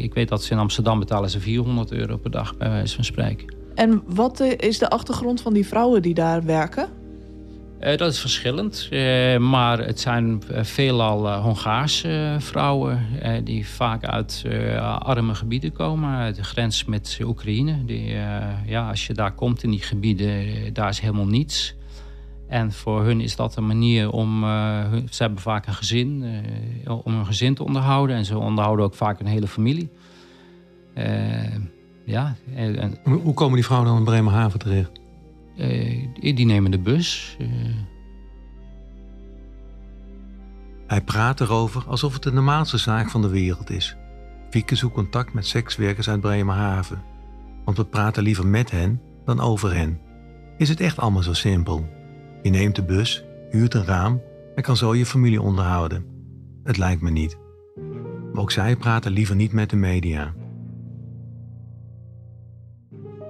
Speaker 16: ik weet dat ze in Amsterdam betalen ze 400 euro per dag, bij wijze van spreken.
Speaker 3: En wat is de achtergrond van die vrouwen die daar werken?
Speaker 16: Uh, dat is verschillend, uh, maar het zijn veelal uh, Hongaarse vrouwen die vaak uit arme gebieden komen, uit de grens met Oekraïne. Die, ja, als je daar komt in die gebieden, daar is helemaal niets. En voor hun is dat een manier om, ze hebben vaak een gezin, om een gezin te onderhouden. En ze onderhouden ook vaak een hele familie. ja,
Speaker 6: en, Hoe komen die vrouwen dan in Bremerhaven terecht?
Speaker 16: Uh, die nemen de bus. Uh.
Speaker 6: Hij praat erover alsof het de normaalste zaak van de wereld is. Fieke zoekt contact met sekswerkers uit Bremerhaven. Want we praten liever met hen dan over hen. Is het echt allemaal zo simpel? Je neemt de bus, huurt een raam en kan zo je familie onderhouden. Het lijkt me niet. Maar ook zij praten liever niet met de media.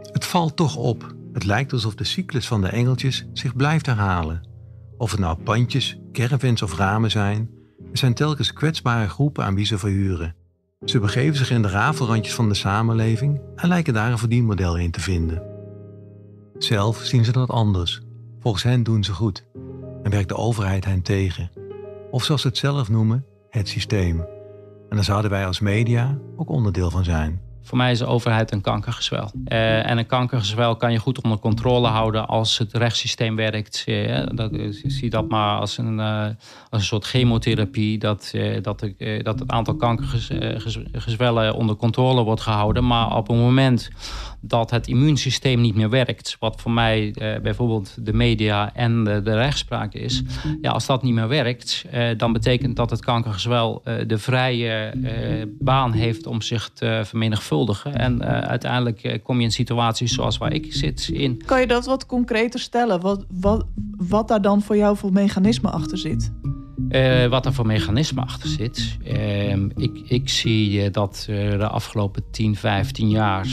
Speaker 6: Het valt toch op het lijkt alsof de cyclus van de engeltjes zich blijft herhalen. Of het nou pandjes, caravans of ramen zijn, er zijn telkens kwetsbare groepen aan wie ze verhuren. Ze begeven zich in de rafelrandjes van de samenleving en lijken daar een verdienmodel in te vinden. Zelf zien ze dat anders. Volgens hen doen ze goed en werkt de overheid hen tegen. Of zoals ze het zelf noemen, het systeem. En daar zouden wij als media ook onderdeel van zijn.
Speaker 16: Voor mij is de overheid een kankergezwel. Uh, en een kankergezwel kan je goed onder controle houden als het rechtssysteem werkt. Uh, dat, zie dat maar als een, als een soort chemotherapie. Dat, dat, dat het aantal kankergezwellen onder controle wordt gehouden. Maar op het moment dat het immuunsysteem niet meer werkt. Wat voor mij bijvoorbeeld de media en de, de, rechtspraak is. Ja, als dat niet meer werkt, dan betekent dat het kankergezwel de vrije baan heeft om zich te vermenigvuldigen en uiteindelijk kom je in situaties zoals waar ik zit in.
Speaker 3: Kan je dat wat concreter stellen? Wat, wat, wat daar dan voor jou voor mechanisme achter zit?
Speaker 16: Uh, wat er voor mechanisme achter zit. Ehm, ik, ik zie dat de afgelopen 10, 15 jaar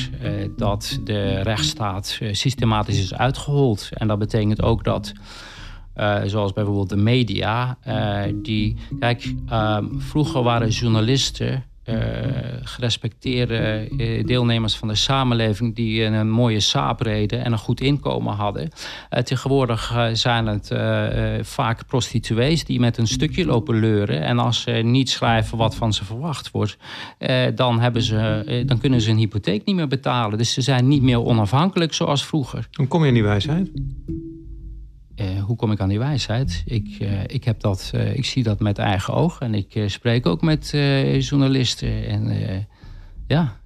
Speaker 16: dat de rechtsstaat systematisch is uitgehold. En dat betekent ook dat. zoals bijvoorbeeld de media. die, kijk, ehm, vroeger waren journalisten gerespecteerde uh, deelnemers van de samenleving die een mooie saap reden en een goed inkomen hadden. Uh, tegenwoordig zijn het vaak prostituees die met een stukje lopen leuren. En als ze niet schrijven wat van ze verwacht wordt, dan, hebben ze, dan kunnen ze een hypotheek niet meer betalen. Dus ze zijn niet meer onafhankelijk zoals vroeger.
Speaker 6: Hoe kom je in die wijsheid?
Speaker 16: Uh, hoe kom ik aan die wijsheid? Ik, uh, ik, heb dat, uh, ik zie dat met eigen ogen en ik spreek ook met journalisten. En ja.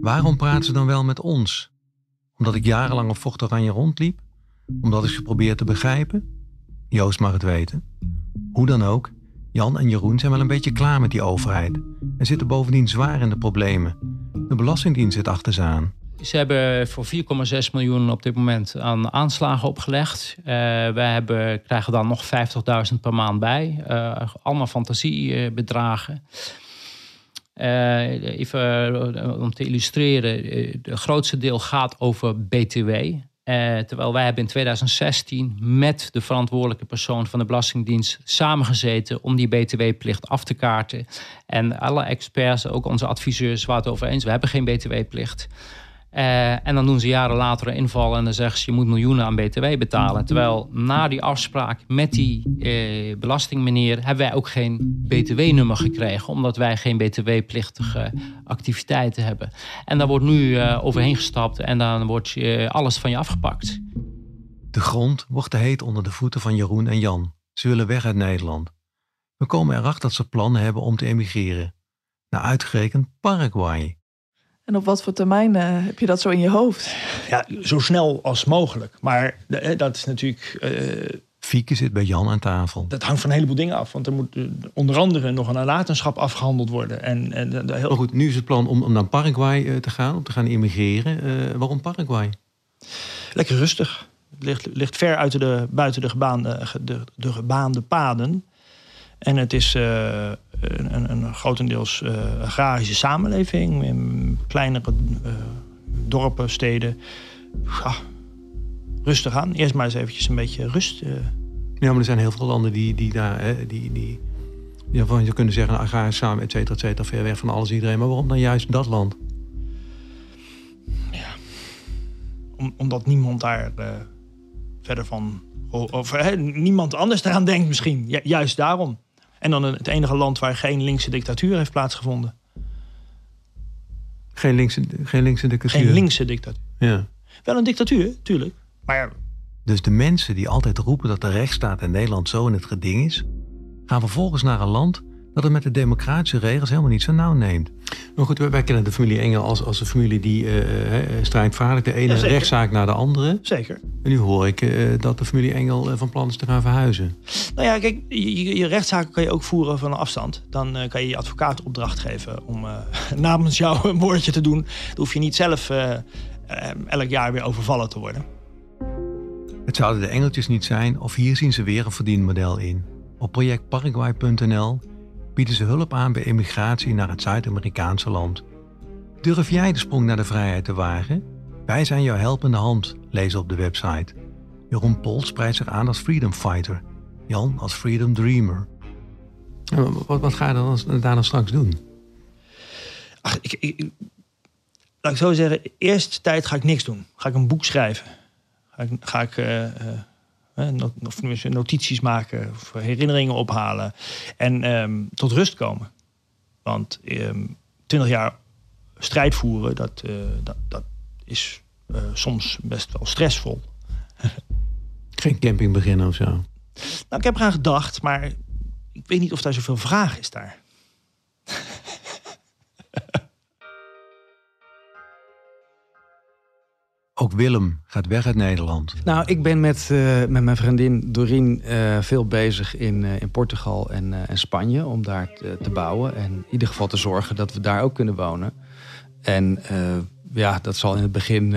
Speaker 6: Waarom praten ze dan wel met ons? Omdat ik jarenlang op Vocht Oranje rondliep? Omdat ik ze probeer te begrijpen? Joost mag het weten. Hoe dan ook, Jan en Jeroen zijn wel een beetje klaar met die overheid en zitten bovendien zwaar in de problemen. De Belastingdienst zit achter ze aan.
Speaker 16: Ze hebben voor 4,6 miljoen op dit moment aan aanslagen opgelegd. Uh, wij hebben, krijgen dan nog 50.000 per maand bij. Uh, allemaal fantasiebedragen. Uh, even om te illustreren, het grootste deel gaat over BTW. Uh, terwijl wij hebben in 2016 met de verantwoordelijke persoon van de Belastingdienst samengezeten om die btw-plicht af te kaarten. En alle experts, ook onze adviseurs, waren het over eens. We hebben geen btw-plicht. Uh, en dan doen ze jaren later een inval en dan zeggen ze je moet miljoenen aan btw betalen. Terwijl na die afspraak met die uh, belastingmeneer hebben wij ook geen btw-nummer gekregen. Omdat wij geen btw-plichtige activiteiten hebben. En daar wordt nu uh, overheen gestapt en dan wordt alles van je afgepakt.
Speaker 6: De grond wordt te heet onder de voeten van Jeroen en Jan. Ze willen weg uit Nederland. We komen erachter dat ze plannen hebben om te emigreren. naar uitgerekend Paraguay.
Speaker 3: En op wat voor termijn eh, heb je dat zo in je hoofd?
Speaker 17: Ja, zo snel als mogelijk. Maar eh, dat is natuurlijk. eh,
Speaker 6: Fieke zit bij Jan aan tafel.
Speaker 17: dat hangt van een heleboel dingen af. Want er moet eh, onder andere nog een nalatenschap afgehandeld worden. En, en de- de heel...
Speaker 6: Maar goed, nu is het plan om, om naar Paraguay eh, te gaan, om te gaan immigreren. Eh, waarom Paraguay?
Speaker 17: Lekker rustig. Het ligt, ligt ver uit de, buiten de gebaande, ge- de, de gebaande paden. En het is eh, een, een, een grotendeels eh, agrarische samenleving. In kleinere eh, dorpen, steden. Ja, rustig aan. Eerst maar eens eventjes een beetje rust. eh.
Speaker 6: Ja, maar er zijn heel veel landen die, die daar, hè, die, die, waarvan je kunnen zeggen, agrarisch samen, et cetera, et cetera, ver weg van alles en iedereen. Maar waarom dan juist dat land?
Speaker 17: Om, omdat niemand daar verder van... Of hè, niemand anders eraan denkt misschien. Ju- juist daarom. En dan het enige land waar geen linkse dictatuur heeft plaatsgevonden.
Speaker 6: Geen linkse, geen linkse dictatuur.
Speaker 17: Geen linkse dictatuur.
Speaker 6: Ja.
Speaker 17: Wel een dictatuur, tuurlijk. Maar ja,
Speaker 6: Dus de mensen die altijd roepen dat de rechtsstaat in Nederland zo in het geding is, gaan vervolgens naar een land dat het met de democratische regels helemaal niet zo nauw neemt. Maar goed, wij, wij kennen de familie Engel als, als een familie die eh, eh, strijdvaardig, de ene
Speaker 17: Ja,
Speaker 6: rechtszaak naar de andere.
Speaker 17: Zeker.
Speaker 6: En nu hoor ik eh, dat de familie Engel van plan is te gaan verhuizen.
Speaker 17: nou ja, kijk, je, je- rechtszaken kan je ook voeren van een afstand. Dan eh, kan je je advocaat opdracht geven om eh, *laughs* namens jou een woordje te doen. Dan hoef je niet zelf elk jaar weer overvallen te worden.
Speaker 6: Het zouden de engeltjes niet zijn of hier zien ze weer een verdienmodel in. Op projectparaguay.nl bieden ze hulp aan bij emigratie naar het Zuid-Amerikaanse land. Durf jij de sprong naar de vrijheid te wagen? Wij zijn jouw helpende hand, lees op de website. Jeroen Pols spreidt zich aan als freedom fighter. Jan als freedom dreamer. Wat, wat ga je dan, daar dan straks doen?
Speaker 17: Ach, ik, ik, laat ik zo zeggen, eerst tijd ga ik niks doen. Ga ik een boek schrijven. Ga ik, ga ik eh, eh, of notities maken of herinneringen ophalen. En ehm, tot rust komen. Want ehm, twintig jaar strijd voeren, dat, eh, dat, dat is eh, soms best wel stressvol. *laughs*
Speaker 6: Geen camping beginnen of zo?
Speaker 17: Nou, ik heb eraan gedacht, maar ik weet niet of daar zoveel vraag is daar.
Speaker 6: Ook Willem gaat weg uit Nederland.
Speaker 14: Nou, ik ben met, eh, met mijn vriendin Doreen eh, veel bezig in, eh, in Portugal en, Spanje om daar te, bouwen. En in ieder geval te zorgen dat we daar ook kunnen wonen. En ja, dat zal in het begin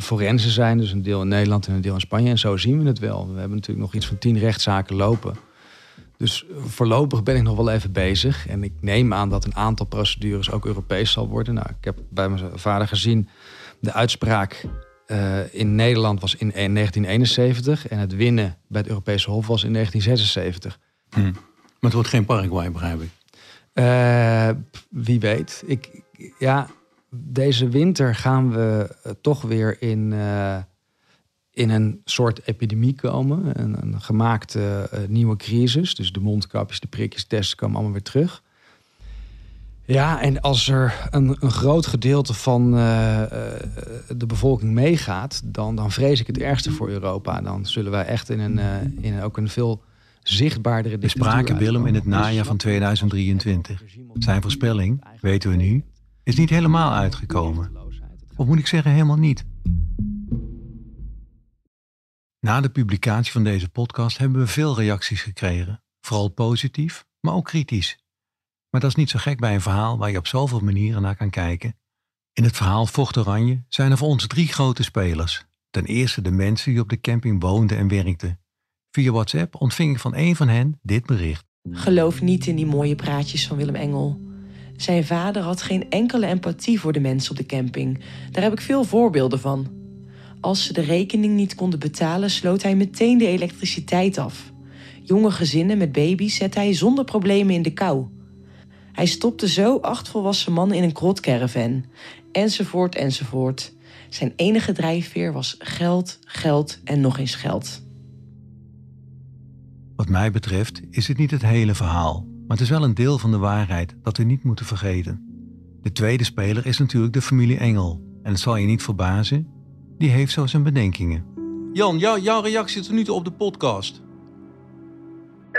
Speaker 14: forensen zijn. Dus een deel in Nederland en een deel in Spanje. En zo zien we het wel. We hebben natuurlijk nog iets van tien rechtszaken lopen. Dus voorlopig ben ik nog wel even bezig. En ik neem aan dat een aantal procedures ook Europees zal worden. Nou, ik heb bij mijn vader gezien de uitspraak eh, in Nederland was in 1971 en het winnen bij het Europese Hof was in 1976.
Speaker 6: Maar het wordt geen Paraguay, begrijp ik.
Speaker 14: Eh, wie weet. Ik, ja, deze winter gaan we eh, toch weer in, eh, in een soort epidemie komen. Een, een gemaakte eh, nieuwe crisis. Dus de mondkapjes, de prikjes, testen komen allemaal weer terug. Ja, en als er een, een groot gedeelte van eh, eh, de bevolking meegaat, dan, dan vrees ik het ergste voor Europa. Dan zullen wij echt in een, eh, in een, ook een veel zichtbaardere
Speaker 6: We spraken Willem in het najaar van 2023. Zijn voorspelling, weten we nu, is niet helemaal uitgekomen. Of moet ik zeggen, helemaal niet. Na de publicatie van deze podcast hebben we veel reacties gekregen. Vooral positief, maar ook kritisch. Maar dat is niet zo gek bij een verhaal waar je op zoveel manieren naar kan kijken. In het verhaal Vocht Oranje zijn er voor ons drie grote spelers. Ten eerste de mensen die op de camping woonden en werkten. Via WhatsApp ontving ik van een van hen dit bericht.
Speaker 18: Geloof niet in die mooie praatjes van Willem Engel. Zijn vader had geen enkele empathie voor de mensen op de camping. Daar heb ik veel voorbeelden van. Als ze de rekening niet konden betalen, sloot hij meteen de elektriciteit af. Jonge gezinnen met baby's zette hij zonder problemen in de kou. Hij stopte zo acht volwassen mannen in een krotcaravan. Enzovoort, enzovoort. Zijn enige drijfveer was geld, geld en nog eens geld.
Speaker 6: Wat mij betreft is het niet het hele verhaal, maar het is wel een deel van de waarheid dat we niet moeten vergeten. De tweede speler is natuurlijk de familie Engel. En het zal je niet verbazen, die heeft zo zijn bedenkingen. Jan, jou, jouw reactie tot nu toe op de podcast?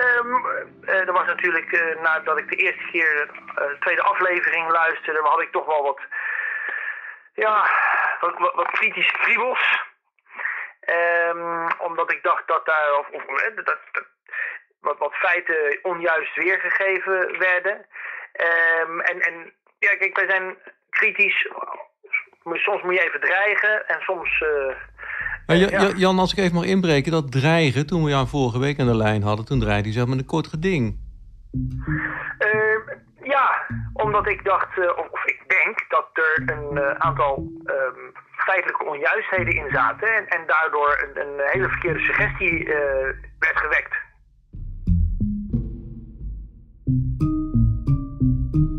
Speaker 19: Eh, er was natuurlijk, eh, nadat ik de eerste keer eh, de tweede aflevering luisterde, had ik toch wel wat, ja, wat, wat, kritische kriebels. Ehm, omdat ik dacht dat daar of, of, dat, dat, wat, wat feiten onjuist weergegeven werden. Ehm, en, en ja, kijk, wij zijn kritisch. Soms moet je even dreigen en soms.
Speaker 6: Maar Ja,
Speaker 19: ja.
Speaker 6: Ja- Jan, als ik even mag inbreken, dat dreigen, toen we jou vorige week aan de lijn hadden, toen draaide hij zeg maar een kort geding.
Speaker 19: Eh, ja, omdat ik dacht, eh, of, ik denk dat er een eh, aantal ehm, feitelijke onjuistheden in zaten. En, en daardoor een, een hele verkeerde suggestie eh, werd gewekt.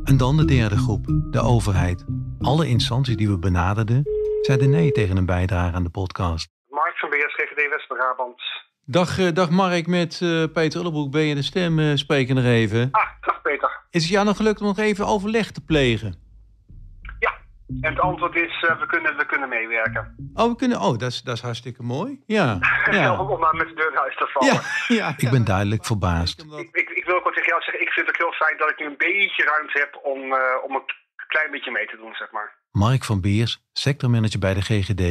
Speaker 6: En dan de derde groep, de overheid. Alle instanties die we benaderden, zeiden nee tegen een bijdrage aan de podcast.
Speaker 20: Mark van Beers, GVD West-Brabant.
Speaker 6: Dag, eh, dag Mark, met eh, Peter Ullebroek ben je de stem eh, spreken nog even.
Speaker 20: Ah, dag Peter.
Speaker 6: Is het jou nog gelukt om nog even overleg te plegen?
Speaker 20: En het antwoord is, eh, we, kunnen, we kunnen meewerken.
Speaker 6: Oh, we kunnen, oh dat, is, dat is hartstikke mooi. Ja, *laughs* ja.
Speaker 20: Om maar met de deur in huis te vallen.
Speaker 6: ja, Ik ben duidelijk verbaasd.
Speaker 20: Ik, ik, ik wil ook wat tegen jou zeggen. Ik vind het ook heel fijn dat ik nu een beetje ruimte heb om, eh, om een klein beetje mee te doen, zeg maar.
Speaker 6: Mark van Beers, sectormanager bij de GGD,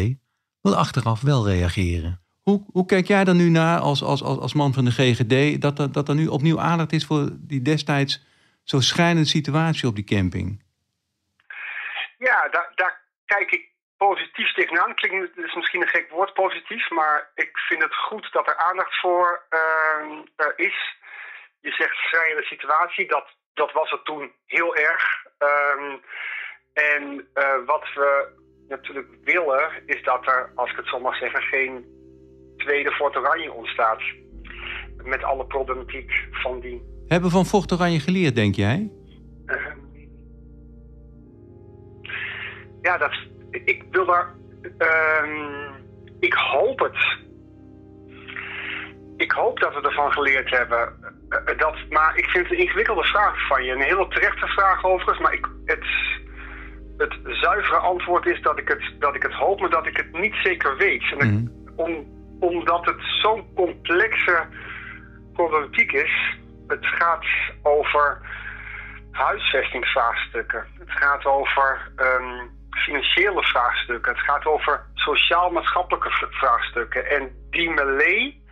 Speaker 6: wil achteraf wel reageren. Hoe, hoe kijk jij er nu naar als, als, als, als man van de GGD... Dat er, dat er nu opnieuw aandacht is voor die destijds zo schrijnende situatie op die camping?
Speaker 20: Ja, daar, daar kijk ik positief tegenaan. Klinkt het is misschien een gek woord, positief. Maar ik vind het goed dat er aandacht voor ehm, er is. Je zegt schrijnende situatie. Dat, dat was het toen heel erg. Ehm, en eh, wat we natuurlijk willen, is dat er, als ik het zo mag zeggen, geen tweede Fort Oranje ontstaat. Met alle problematiek van die
Speaker 6: Hebben van Vocht Oranje geleerd, denk jij?
Speaker 20: Ja, dat, ik wil daar. ehm, ik hoop het. Ik hoop dat we ervan geleerd hebben. Eh, dat, maar ik vind het een ingewikkelde vraag van je. Een hele terechte vraag overigens. Maar ik, het, het zuivere antwoord is dat ik het, dat ik het hoop, maar dat ik het niet zeker weet. En ik- om, omdat het zo'n complexe problematiek is. Het gaat over huisvestingsvraagstukken. Het gaat over ehm, financiële vraagstukken. Het gaat over sociaal-maatschappelijke vraagstukken. En die melee,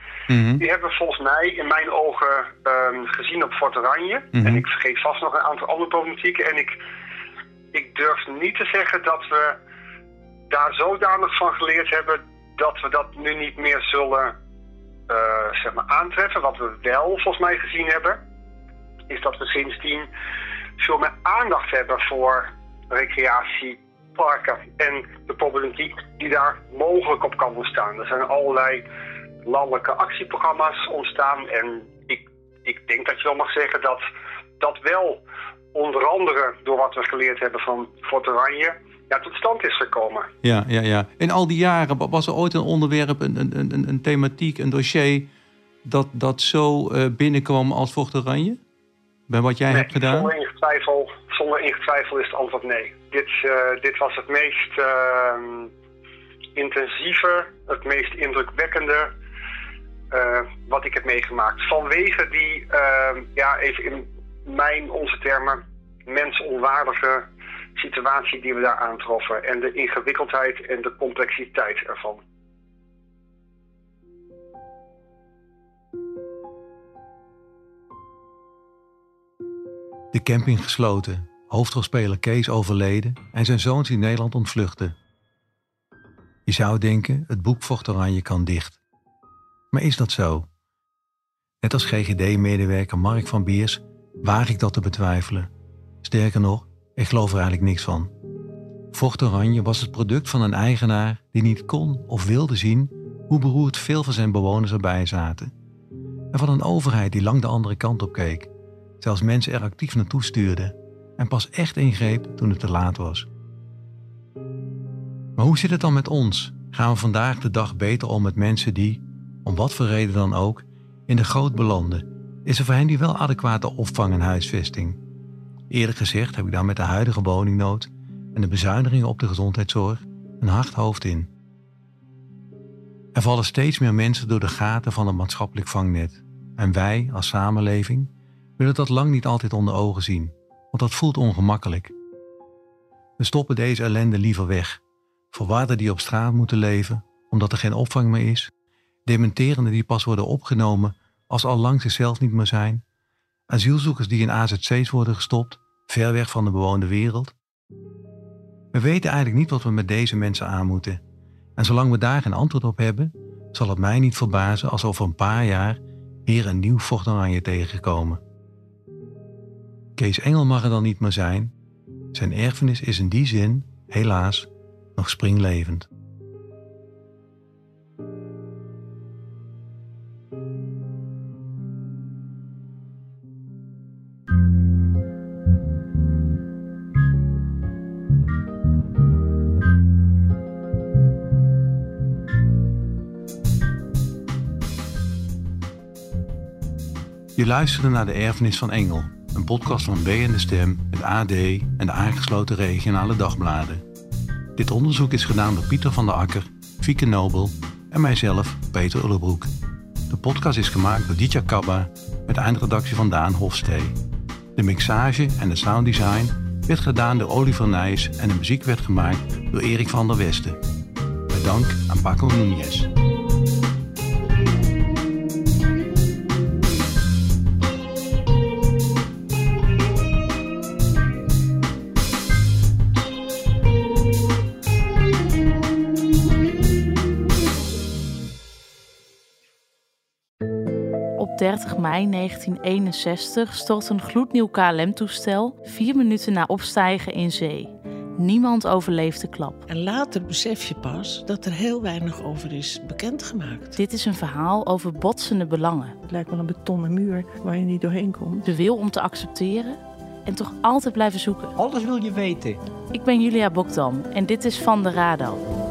Speaker 20: die hebben we volgens mij in mijn ogen ehm, gezien op Fort Oranje.
Speaker 6: Mhm.
Speaker 20: En ik vergeet vast nog een aantal andere problematieken. En ik, ik durf niet te zeggen dat we daar zodanig van geleerd hebben dat we dat nu niet meer zullen eh, zeg maar aantreffen. Wat we wel volgens mij gezien hebben, is dat we sindsdien veel meer aandacht hebben voor recreatieparken en de problematiek die daar mogelijk op kan ontstaan. Er zijn allerlei landelijke actieprogramma's ontstaan en ik, ik denk dat je wel mag zeggen dat dat wel onder andere door wat we geleerd hebben van Fort Oranje ja, tot stand is gekomen.
Speaker 6: Ja, ja, ja. In al die jaren wa- was er ooit een onderwerp, een, een, een, een thematiek, een dossier... dat, dat zo eh, binnenkwam als Vocht Oranje? Bij wat jij hebt gedaan?
Speaker 20: Zonder enige twijfel, zonder enige twijfel is het antwoord nee. Dit, eh, dit was het meest ehm, intensieve, het meest indrukwekkende eh, wat ik heb meegemaakt. Vanwege die, ehm, ja, even in mijn, onze termen, mensonwaardige situatie die we daar aantroffen. En de ingewikkeldheid en de complexiteit ervan.
Speaker 6: De camping gesloten, hoofdrolspeler Kees overleden en zijn zoons in Nederland ontvluchten. Je zou denken, het boek Vocht Oranje kan dicht. Maar is dat zo? Net als GGD-medewerker Mark van Beers waag ik dat te betwijfelen. Sterker nog, ik geloof er eigenlijk niks van. Vocht Oranje was het product van een eigenaar die niet kon of wilde zien hoe beroerd veel van zijn bewoners erbij zaten. En van een overheid die lang de andere kant op keek, zelfs mensen er actief naartoe stuurde en pas echt ingreep toen het te laat was. Maar hoe zit het dan met ons? Gaan we vandaag de dag beter om met mensen die, om wat voor reden dan ook, in de goot belanden? Is er voor hen die wel adequate opvang en huisvesting? Eerlijk gezegd heb ik daar met de huidige woningnood en de bezuinigingen op de gezondheidszorg een hard hoofd in. Er vallen steeds meer mensen door de gaten van het maatschappelijk vangnet. En wij, als samenleving, willen dat lang niet altijd onder ogen zien, want dat voelt ongemakkelijk. We stoppen deze ellende liever weg. Verwarden die op straat moeten leven, omdat er geen opvang meer is. Dementerenden die pas worden opgenomen als al lang zichzelf niet meer zijn. Asielzoekers die in AZC's worden gestopt, ver weg van de bewoonde wereld. We weten eigenlijk niet wat we met deze mensen aan moeten. En zolang we daar geen antwoord op hebben, zal het mij niet verbazen als over een paar jaar weer een nieuw Fort Oranje tegenkomen. Kees Engel mag er dan niet meer zijn. Zijn erfenis is in die zin, helaas, nog springlevend. Je luisterde naar De Erfenis van Engel, een podcast van B en de Stem, het AD en de aangesloten regionale dagbladen. Dit onderzoek is gedaan door Pieter van der Akker, Fieke Nobel en mijzelf, Peter Ullebroek. De podcast is gemaakt door Ditya Kabba met eindredactie van Daan Hofstee. De mixage en het sounddesign werd gedaan door Oliver Nijs en de muziek werd gemaakt door Erik van der Westen. Met dank aan Paco Núñez.
Speaker 21: 30 mei 1961 stort een gloednieuw KLM-toestel vier minuten na opstijgen in zee. Niemand overleeft de klap.
Speaker 22: En later besef je pas dat er heel weinig over is bekendgemaakt.
Speaker 21: Dit is een verhaal over botsende belangen.
Speaker 23: Het lijkt wel een betonnen muur waar je niet doorheen komt.
Speaker 21: De wil om te accepteren en toch altijd blijven zoeken.
Speaker 24: Alles wil je weten.
Speaker 21: Ik ben Julia Bokdam en dit is Van de Radar.